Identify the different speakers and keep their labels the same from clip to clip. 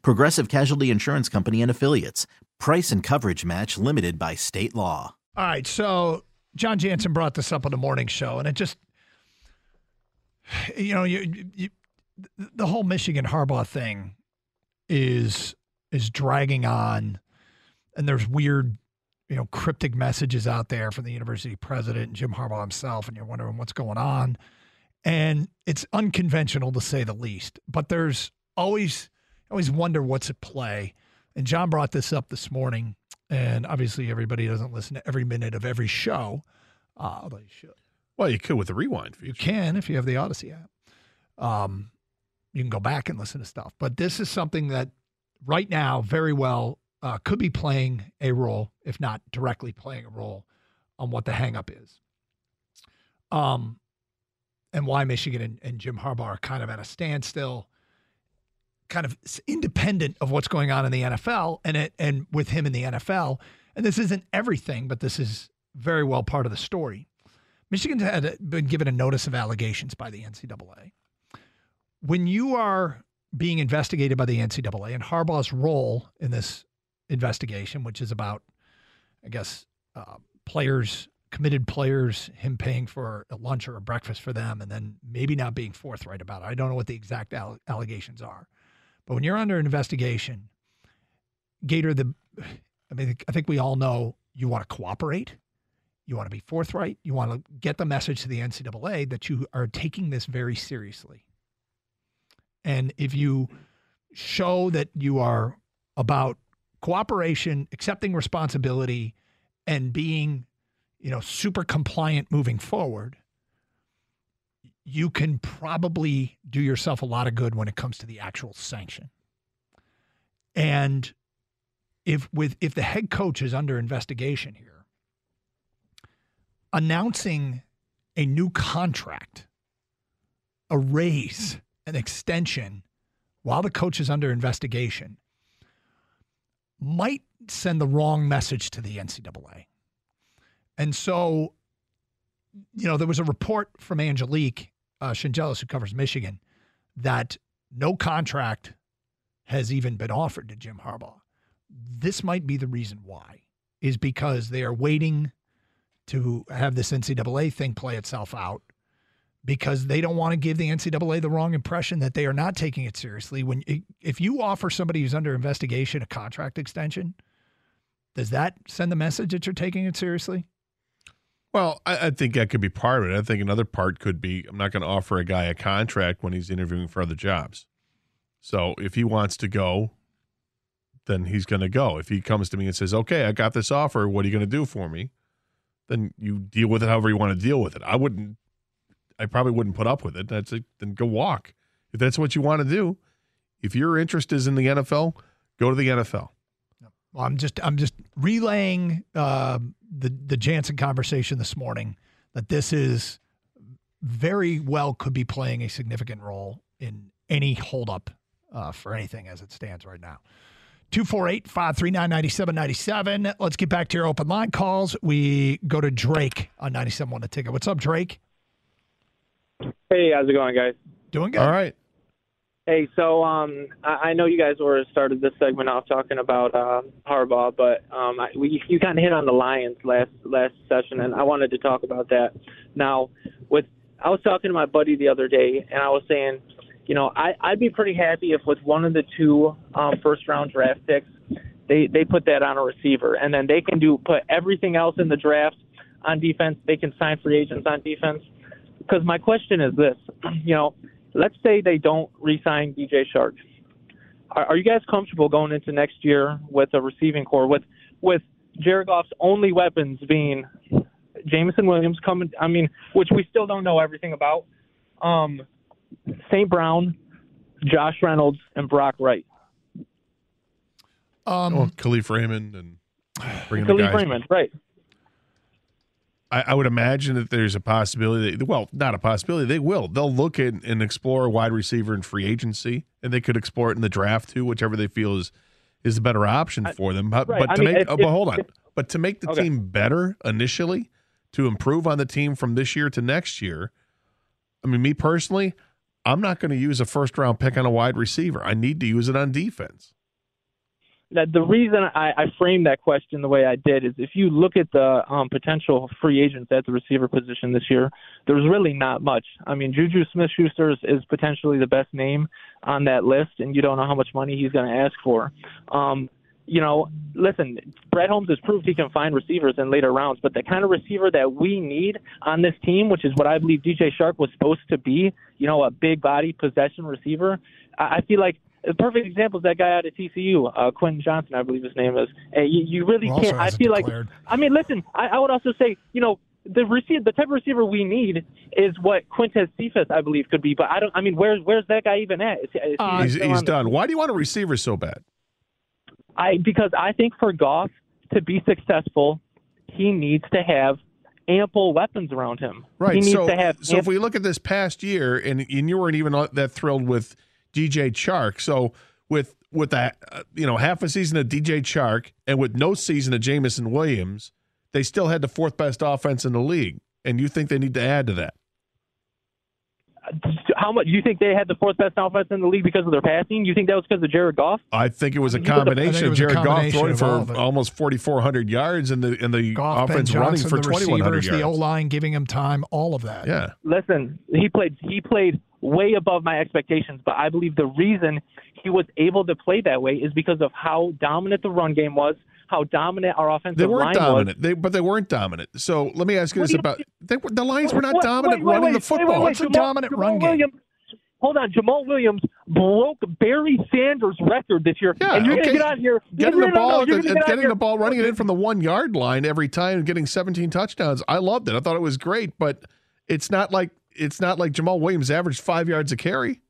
Speaker 1: Progressive Casualty Insurance Company and Affiliates. Price and coverage match limited by state law.
Speaker 2: All right. So Jon Jansen brought this up on the morning show, and it just, you know, you, you the whole Michigan Harbaugh thing is is dragging on, and there's weird you know, cryptic messages out there from the university president, and Jim Harbaugh himself, and you're wondering what's going on. And it's unconventional to say the least, but there's always, always wonder what's at play. And Jon brought this up this morning, and obviously everybody doesn't listen to every minute of every show, uh, although you should.
Speaker 3: Well, you could with the rewind feature.
Speaker 2: You can if you have the Audacy app. Um, you can go back and listen to stuff. But this is something that right now very well uh, could be playing a role, if not directly playing a role, on what the hangup is. Um, and why Michigan and, and Jim Harbaugh are kind of at a standstill, kind of independent of what's going on in the NFL, and it and with him in the NFL. And this isn't everything, but this is very well part of the story. Michigan had been given a notice of allegations by the NCAA. When you are being investigated by the NCAA and Harbaugh's role in this investigation, which is about, I guess, uh, players, committed players, him paying for a lunch or a breakfast for them, and then maybe not being forthright about it. I don't know what the exact allegations are, but when you're under investigation, Gator, the, I mean, I think we all know you want to cooperate. You want to be forthright. You want to get the message to the NCAA that you are taking this very seriously. And if you show that you are about cooperation, accepting responsibility, and being, you know, super compliant moving forward, you can probably do yourself a lot of good when it comes to the actual sanction. And if with if the head coach is under investigation here, announcing a new contract, a raise, an extension while the coach is under investigation might send the wrong message to the NCAA. And so, you know, there was a report from Angelique uh, Chengelis, who covers Michigan, that no contract has even been offered to Jim Harbaugh. This might be the reason why, is because they are waiting to have this NCAA thing play itself out because they don't want to give the NCAA the wrong impression that they are not taking it seriously. When if you offer somebody who's under investigation a contract extension, does that send the message that you're taking it seriously?
Speaker 3: Well, I, I think that could be part of it. I think another part could be I'm not going to offer a guy a contract when he's interviewing for other jobs. So if he wants to go, then he's going to go. If he comes to me and says, "Okay, I got this offer. What are you going to do for me?" Then you deal with it however you want to deal with it. I wouldn't I probably wouldn't put up with it. That's a, then go walk. If that's what you want to do, if your interest is in the NFL, go to the NFL.
Speaker 2: Well, I'm just I'm just relaying uh, the the Jansen conversation this morning that this is very well could be playing a significant role in any holdup uh, for anything as it stands right now. 248 539 9797. Let's get back to your open line calls. We go to Drake on 97 1 a ticket. What's up, Drake?
Speaker 4: Hey, how's it going, guys?
Speaker 2: Doing good.
Speaker 3: All right.
Speaker 4: Hey, so um, I, I know you guys were started this segment off talking about uh, Harbaugh, but um, I, we, you kind of hit on the Lions last last session, and I wanted to talk about that. Now, with I was talking to my buddy the other day, and I was saying, you know, I, I'd be pretty happy if with one of the two um, first round draft picks they they put that on a receiver, and then they can do put everything else in the draft on defense. They can sign free agents on defense. Because my question is this, you know, let's say they don't re-sign DJ Chark. Are, are you guys comfortable going into next year with a receiving corps with with Jared Goff's only weapons being Jameson Williams coming? I mean, which we still don't know everything about. Um, St. Brown, Josh Reynolds, and Brock Wright.
Speaker 2: Um,
Speaker 3: oh, Kalif Raymond and bringing
Speaker 4: Kalif
Speaker 3: the guys.
Speaker 4: Raymond, right?
Speaker 3: I, I would imagine that there's a possibility. That, well, not a possibility. They will. They'll look at and explore a wide receiver in free agency, and they could explore it in the draft too, whichever they feel is is the better option for them. But,
Speaker 4: right.
Speaker 3: but to
Speaker 4: mean,
Speaker 3: make,
Speaker 4: if-
Speaker 3: oh, but hold on.
Speaker 4: if-
Speaker 3: but to make the
Speaker 4: Okay.
Speaker 3: team better initially, to improve on the team from this year to next year. I mean, me personally, I'm not going to use a first round pick on a wide receiver. I need to use it on defense.
Speaker 4: The reason I, I framed that question the way I did is if you look at the um, potential free agents at the receiver position this year, there's really not much. I mean, Juju Smith-Schuster is, is potentially the best name on that list, and you don't know how much money he's going to ask for. Um, you know, listen, Brad Holmes has proved he can find receivers in later rounds, but the kind of receiver that we need on this team, which is what I believe DJ Chark was supposed to be, you know, a big body possession receiver, I, I feel like a perfect example is that guy out of TCU, uh, Quentin Johnston, I believe his name is. And you, you really
Speaker 2: Who also
Speaker 4: can't. I
Speaker 2: hasn't
Speaker 4: feel like. I mean, listen, I, I would also say, you know, the receiver, the type of receiver we need is what Quintez Cephas, I believe, could be. But I don't. I mean, where's where's that guy even at? Is, is
Speaker 2: Uh,
Speaker 3: he's he's
Speaker 4: on the-
Speaker 3: done. Why do you want a receiver so bad?
Speaker 4: I because I think for Goff to be successful, he needs to have ample weapons around him.
Speaker 3: Right.
Speaker 4: He needs
Speaker 3: so,
Speaker 4: to have.
Speaker 3: so if we look at this past year, and, and you weren't even that thrilled with DJ Chark, so with with that, uh, you know, half a season of DJ Chark and with no season of Jameson Williams, they still had the fourth best offense in the league. And you think they need to add to that?
Speaker 4: how much? do You think they had the fourth best offense in the league because of their passing? You think that was because of Jared Goff?
Speaker 3: I think it was a
Speaker 4: think was a-
Speaker 2: I think
Speaker 3: combination of
Speaker 2: was a
Speaker 3: Jared Goff throwing for almost 4,400 yards and the and the
Speaker 2: Goff, Ben
Speaker 3: offense running for 2,100 yards.
Speaker 2: the O line giving him time, all of that.
Speaker 3: yeah.
Speaker 4: Listen, he played he played way above my expectations, but I believe the reason he was able to play that way is because of how dominant the run game was, how dominant our offensive
Speaker 3: They weren't
Speaker 4: line
Speaker 3: dominant, they, but they weren't dominant. So let me ask you
Speaker 4: What
Speaker 3: this
Speaker 4: you-
Speaker 3: about they, the Lions were not
Speaker 4: What-
Speaker 3: dominant
Speaker 4: wait, wait,
Speaker 3: running
Speaker 4: wait,
Speaker 3: the football.
Speaker 2: What's a
Speaker 4: Jamaal-
Speaker 2: dominant
Speaker 4: Jamaal
Speaker 2: run game?
Speaker 4: Williams, Hold on, Jamaal Williams broke Barry Sanders' record this year,
Speaker 3: Yeah,
Speaker 4: and you're
Speaker 3: okay.
Speaker 4: gonna get out here
Speaker 3: Getting
Speaker 4: no,
Speaker 3: the
Speaker 4: no, no,
Speaker 3: ball, and
Speaker 4: gonna get
Speaker 3: getting the ball, running it in from the one yard line every time, and getting 17 touchdowns. I loved it. I thought it was great, but it's not like it's not like Jamaal Williams averaged five yards a carry.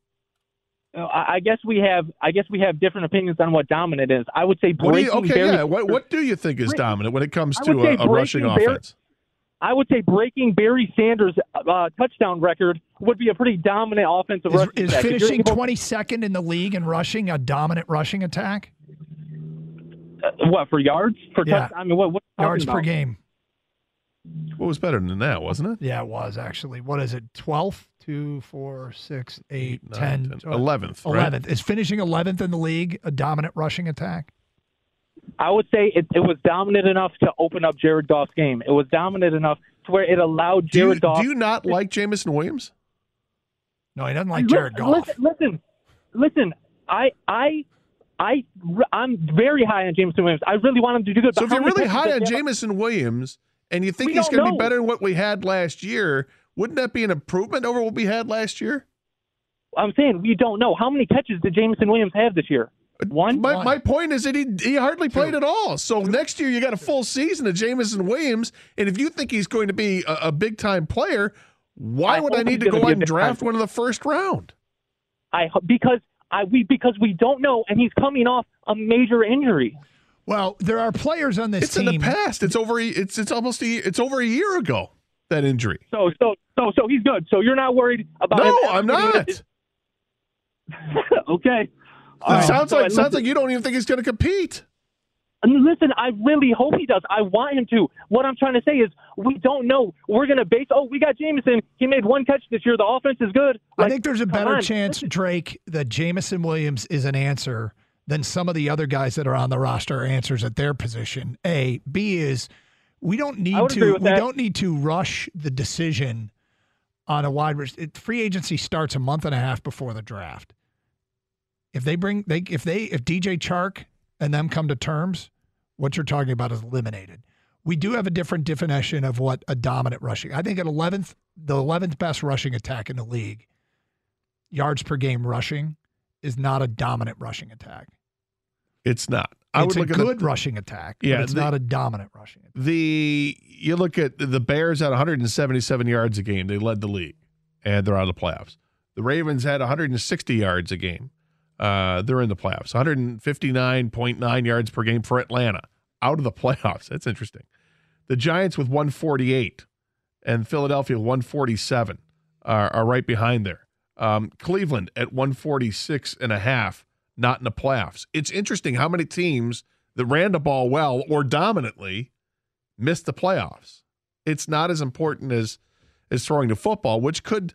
Speaker 4: I I guess we have I guess we have different opinions on what dominant is. I would say
Speaker 3: What
Speaker 4: breaking
Speaker 3: you, okay,
Speaker 4: Barry
Speaker 3: yeah. What what do you think is dominant when it comes to a, a rushing
Speaker 4: breaking Barry-
Speaker 3: offense?
Speaker 4: I would say breaking Barry Sanders' uh, touchdown record would be a pretty dominant offensive
Speaker 2: Is, is
Speaker 4: attack.
Speaker 2: Finishing 22nd in the league in rushing a dominant rushing attack?
Speaker 4: uh, what for yards for
Speaker 2: Yeah.
Speaker 4: touch? I mean, what, what
Speaker 2: Yards
Speaker 4: talking
Speaker 2: per game.
Speaker 3: What was better than that, wasn't it?
Speaker 2: Yeah, it was actually. What is it? 12th, 2, 4, 6, 8,
Speaker 3: Nine,
Speaker 2: 10,
Speaker 3: 10,
Speaker 2: 12,
Speaker 3: 11th, right?
Speaker 2: 11th. Is finishing 11th in the league a dominant rushing attack?
Speaker 4: I would say it, it was dominant enough to open up Jared Goff's game. It was dominant enough to where it allowed
Speaker 3: Do you,
Speaker 4: Jared Goff.
Speaker 3: do you not like Jameson Williams?
Speaker 2: No, he doesn't like
Speaker 4: Listen-
Speaker 2: Jared Goff.
Speaker 4: Listen, listen, listen. I, I, I, I'm very high on Jameson Williams. I really want him to do good.
Speaker 3: So
Speaker 4: but
Speaker 3: if you're really high on
Speaker 4: he
Speaker 3: Jameson Williams and you think
Speaker 4: We
Speaker 3: he's going to be better than what we had last year, wouldn't that be an improvement over what we had last year?
Speaker 4: I'm saying we don't know how many catches did Jameson Williams have this year. Uh, one.
Speaker 3: My,
Speaker 2: One.
Speaker 3: my point is that he, he hardly played at all. So next year you got a full season of Jameson Williams, and if you think he's going to be a, a big time player, why
Speaker 4: I
Speaker 3: would I need to go out and draft one in the first round?
Speaker 4: I because I we because we don't know, and he's coming off a major injury.
Speaker 2: Well, there are players on this
Speaker 3: It's
Speaker 2: team.
Speaker 3: in the past. It's over. It's it's almost a, it's over a year ago that injury.
Speaker 4: So so so so he's good. So you're not worried about
Speaker 3: No,
Speaker 4: him
Speaker 3: I'm not.
Speaker 4: okay.
Speaker 3: It
Speaker 4: All right.
Speaker 3: sounds
Speaker 4: So,
Speaker 3: like sounds
Speaker 4: listen-
Speaker 3: like you don't even think he's going to compete.
Speaker 4: And listen, I really hope he does. I want him to. What I'm trying to say is, we don't know. We're going to base. Oh, we got Jameson. He made one catch this year. The offense is good.
Speaker 2: I think there's a better
Speaker 4: on.
Speaker 2: chance, Drake, that Jameson Williams is an answer than some of the other guys that are on the roster answers at their position. A. B is we don't need to we
Speaker 4: that.
Speaker 2: don't need to rush the decision on a wide. Free agency starts a month and a half before the draft. If they bring they if they if DJ Chark and them come to terms, what you're talking about is eliminated. We do have a different definition of what a dominant rushing. I think at 11th, the 11th best rushing attack in the league, yards per game rushing, is not a dominant rushing attack.
Speaker 3: It's not. I
Speaker 2: it's
Speaker 3: would
Speaker 2: a
Speaker 3: look at
Speaker 2: good
Speaker 3: the,
Speaker 2: rushing attack.
Speaker 3: Yeah,
Speaker 2: but it's
Speaker 3: the-
Speaker 2: not a dominant rushing attack.
Speaker 3: the you look at the Bears had 177 yards a game. They led the league, and they're out of the playoffs. The Ravens had 160 yards a game. Uh, they're in the playoffs. 159.9 yards per game for Atlanta, out of the playoffs. That's interesting. The Giants with 148 and Philadelphia 147 are, are right behind there. Um, Cleveland at 146 and a half, not in the playoffs. It's interesting how many teams that ran the ball well or dominantly missed the playoffs. It's not as important as as throwing the football, which could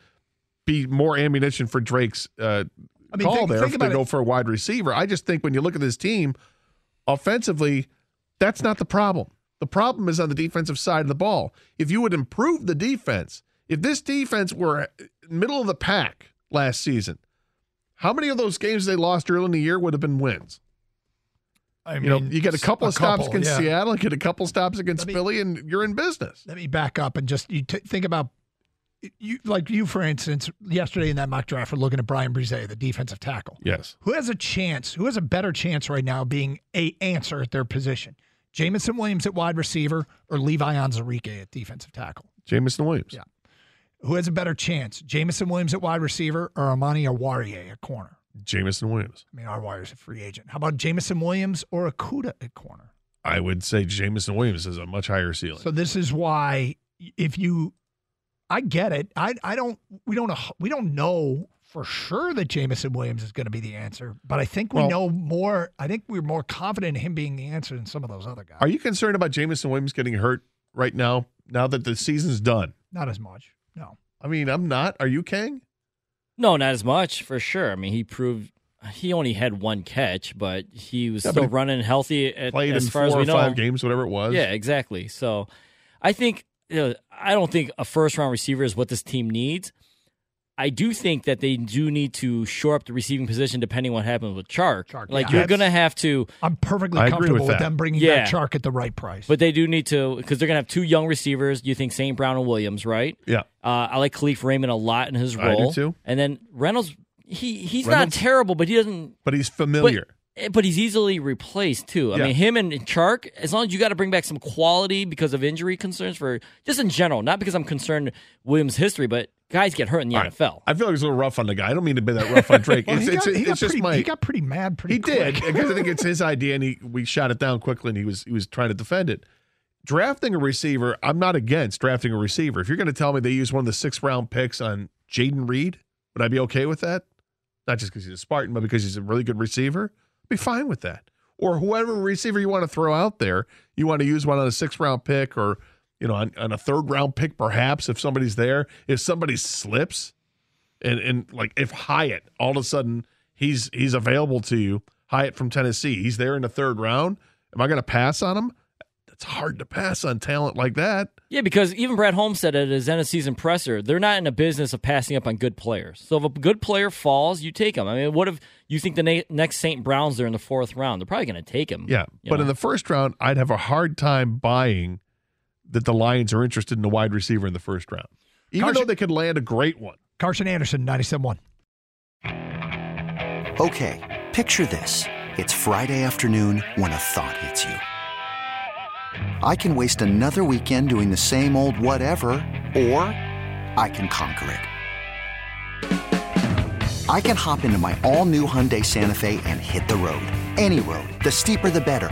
Speaker 3: be more ammunition for Drake's uh,
Speaker 2: I mean,
Speaker 3: call
Speaker 2: think-
Speaker 3: there
Speaker 2: think
Speaker 3: if they go
Speaker 2: it.
Speaker 3: for a wide receiver. I just think when you look at this team, offensively, that's not the problem. The problem is on the defensive side of the ball. If you would improve the defense, if this defense were middle of the pack last season, how many of those games they lost early in the year would have been wins?
Speaker 2: I mean,
Speaker 3: You know, you get a couple of stops
Speaker 2: couple,
Speaker 3: against
Speaker 2: yeah.
Speaker 3: Seattle, get a couple stops against
Speaker 2: me-
Speaker 3: Philly, and you're in business.
Speaker 2: Let me back up and just you t- think about you like you for instance yesterday in that mock draft we're looking at Bryan Bresee, the defensive tackle.
Speaker 3: Yes.
Speaker 2: Who has a chance? Who has a better chance right now being a answer at their position? Jameson Williams at wide receiver or Levi Onwuzurike at defensive tackle?
Speaker 3: Jameson Williams.
Speaker 2: Yeah. Who has a better chance? Jameson Williams at wide receiver or Amani Oruwariye at corner?
Speaker 3: Jameson Williams.
Speaker 2: I mean, Oruwariye's a free agent. How about Jameson Williams or Okudah at corner?
Speaker 3: I would say Jameson Williams has a much higher ceiling.
Speaker 2: So this is why if you I get it. I I don't we don't we don't know for sure that Jameson Williams is going to be the answer, but I think we
Speaker 3: Well-
Speaker 2: know more. I think we're more confident in him being the answer than some of those other guys.
Speaker 3: Are you concerned about Jameson Williams getting hurt right now? Now that the season's done.
Speaker 2: Not as much. No.
Speaker 3: I mean, I'm not. Are you, Kang?
Speaker 5: No, not as much for sure. I mean, he proved he only had one catch, but he was
Speaker 3: Yeah,
Speaker 5: still
Speaker 3: he
Speaker 5: running healthy at,
Speaker 3: Played
Speaker 5: as
Speaker 3: in
Speaker 5: far
Speaker 3: four
Speaker 5: as
Speaker 3: or
Speaker 5: we know.
Speaker 3: five games, whatever it was.
Speaker 5: Yeah, exactly. So, I think you know, I don't think a first round receiver is what this team needs. I do think that they do need to shore up the receiving position depending what happens with Chark.
Speaker 2: Chark,
Speaker 5: like
Speaker 2: yeah.
Speaker 5: you're going to have to,
Speaker 2: I'm perfectly
Speaker 3: I
Speaker 2: comfortable
Speaker 3: with
Speaker 2: with, them bringing
Speaker 5: Yeah.
Speaker 2: back Chark at the right price.
Speaker 5: but they do need to because they're going to have two young receivers. You think St. Brown and Williams, right?
Speaker 3: Yeah.
Speaker 5: Uh, I like Kalif Raymond a lot in his
Speaker 3: I do
Speaker 5: role.
Speaker 3: too.
Speaker 5: And then Reynolds, he he's
Speaker 3: Reynolds-
Speaker 5: not terrible, but he doesn't
Speaker 3: But he's familiar.
Speaker 5: Eh, But he's easily replaced too. I
Speaker 3: Yeah.
Speaker 5: mean, him and Chark, as long as you got to bring back some quality because of injury concerns for just in general, not because I'm concerned Williams' history, but guys get hurt in the
Speaker 3: All right.
Speaker 5: NFL.
Speaker 3: I feel like it's a little rough on the guy. I don't mean to be that rough on Drake.
Speaker 2: Well,
Speaker 3: it's
Speaker 2: he
Speaker 3: it's,
Speaker 2: got, he
Speaker 3: it's just
Speaker 2: pretty,
Speaker 3: my.
Speaker 2: he got pretty mad pretty
Speaker 3: He did because I think it's his idea, and he we shot it down quickly, and he was he was trying to defend it. Drafting a receiver, I'm not against drafting a receiver. If you're going to tell me they use one of the six round picks on Jayden Reed, would I be okay with that? Not just because he's a Spartan, but because he's a really good receiver. I'd be fine with that. Or whoever receiver you want to throw out there, you want to use one on a six round pick, or you know, on, on a third round pick, perhaps if somebody's there. If somebody slips, and and like if Hyatt all of a sudden he's he's available to you, Hyatt from Tennessee, he's there in the third round. Am I going to pass on him? It's hard to pass on talent like that.
Speaker 5: Yeah, because even Brad Holmes said at his end of season presser, they're not in a business of passing up on good players. So if a good player falls, you take him. I mean, what if you think the na- next St. Brown's there in the fourth round? They're probably going to take him.
Speaker 3: Yeah, but
Speaker 5: know?
Speaker 3: in the first round, I'd have a hard time buying that the Lions are interested in a wide receiver in the first round, even
Speaker 2: Carson-
Speaker 3: though they could land a great one.
Speaker 2: Carson Anderson, 97.1.
Speaker 6: Okay, picture this. It's Friday afternoon when a thought hits you. I can waste another weekend doing the same old whatever, or I can conquer it. I can hop into my all new Hyundai Santa Fe and hit the road. Any road. The steeper, the better.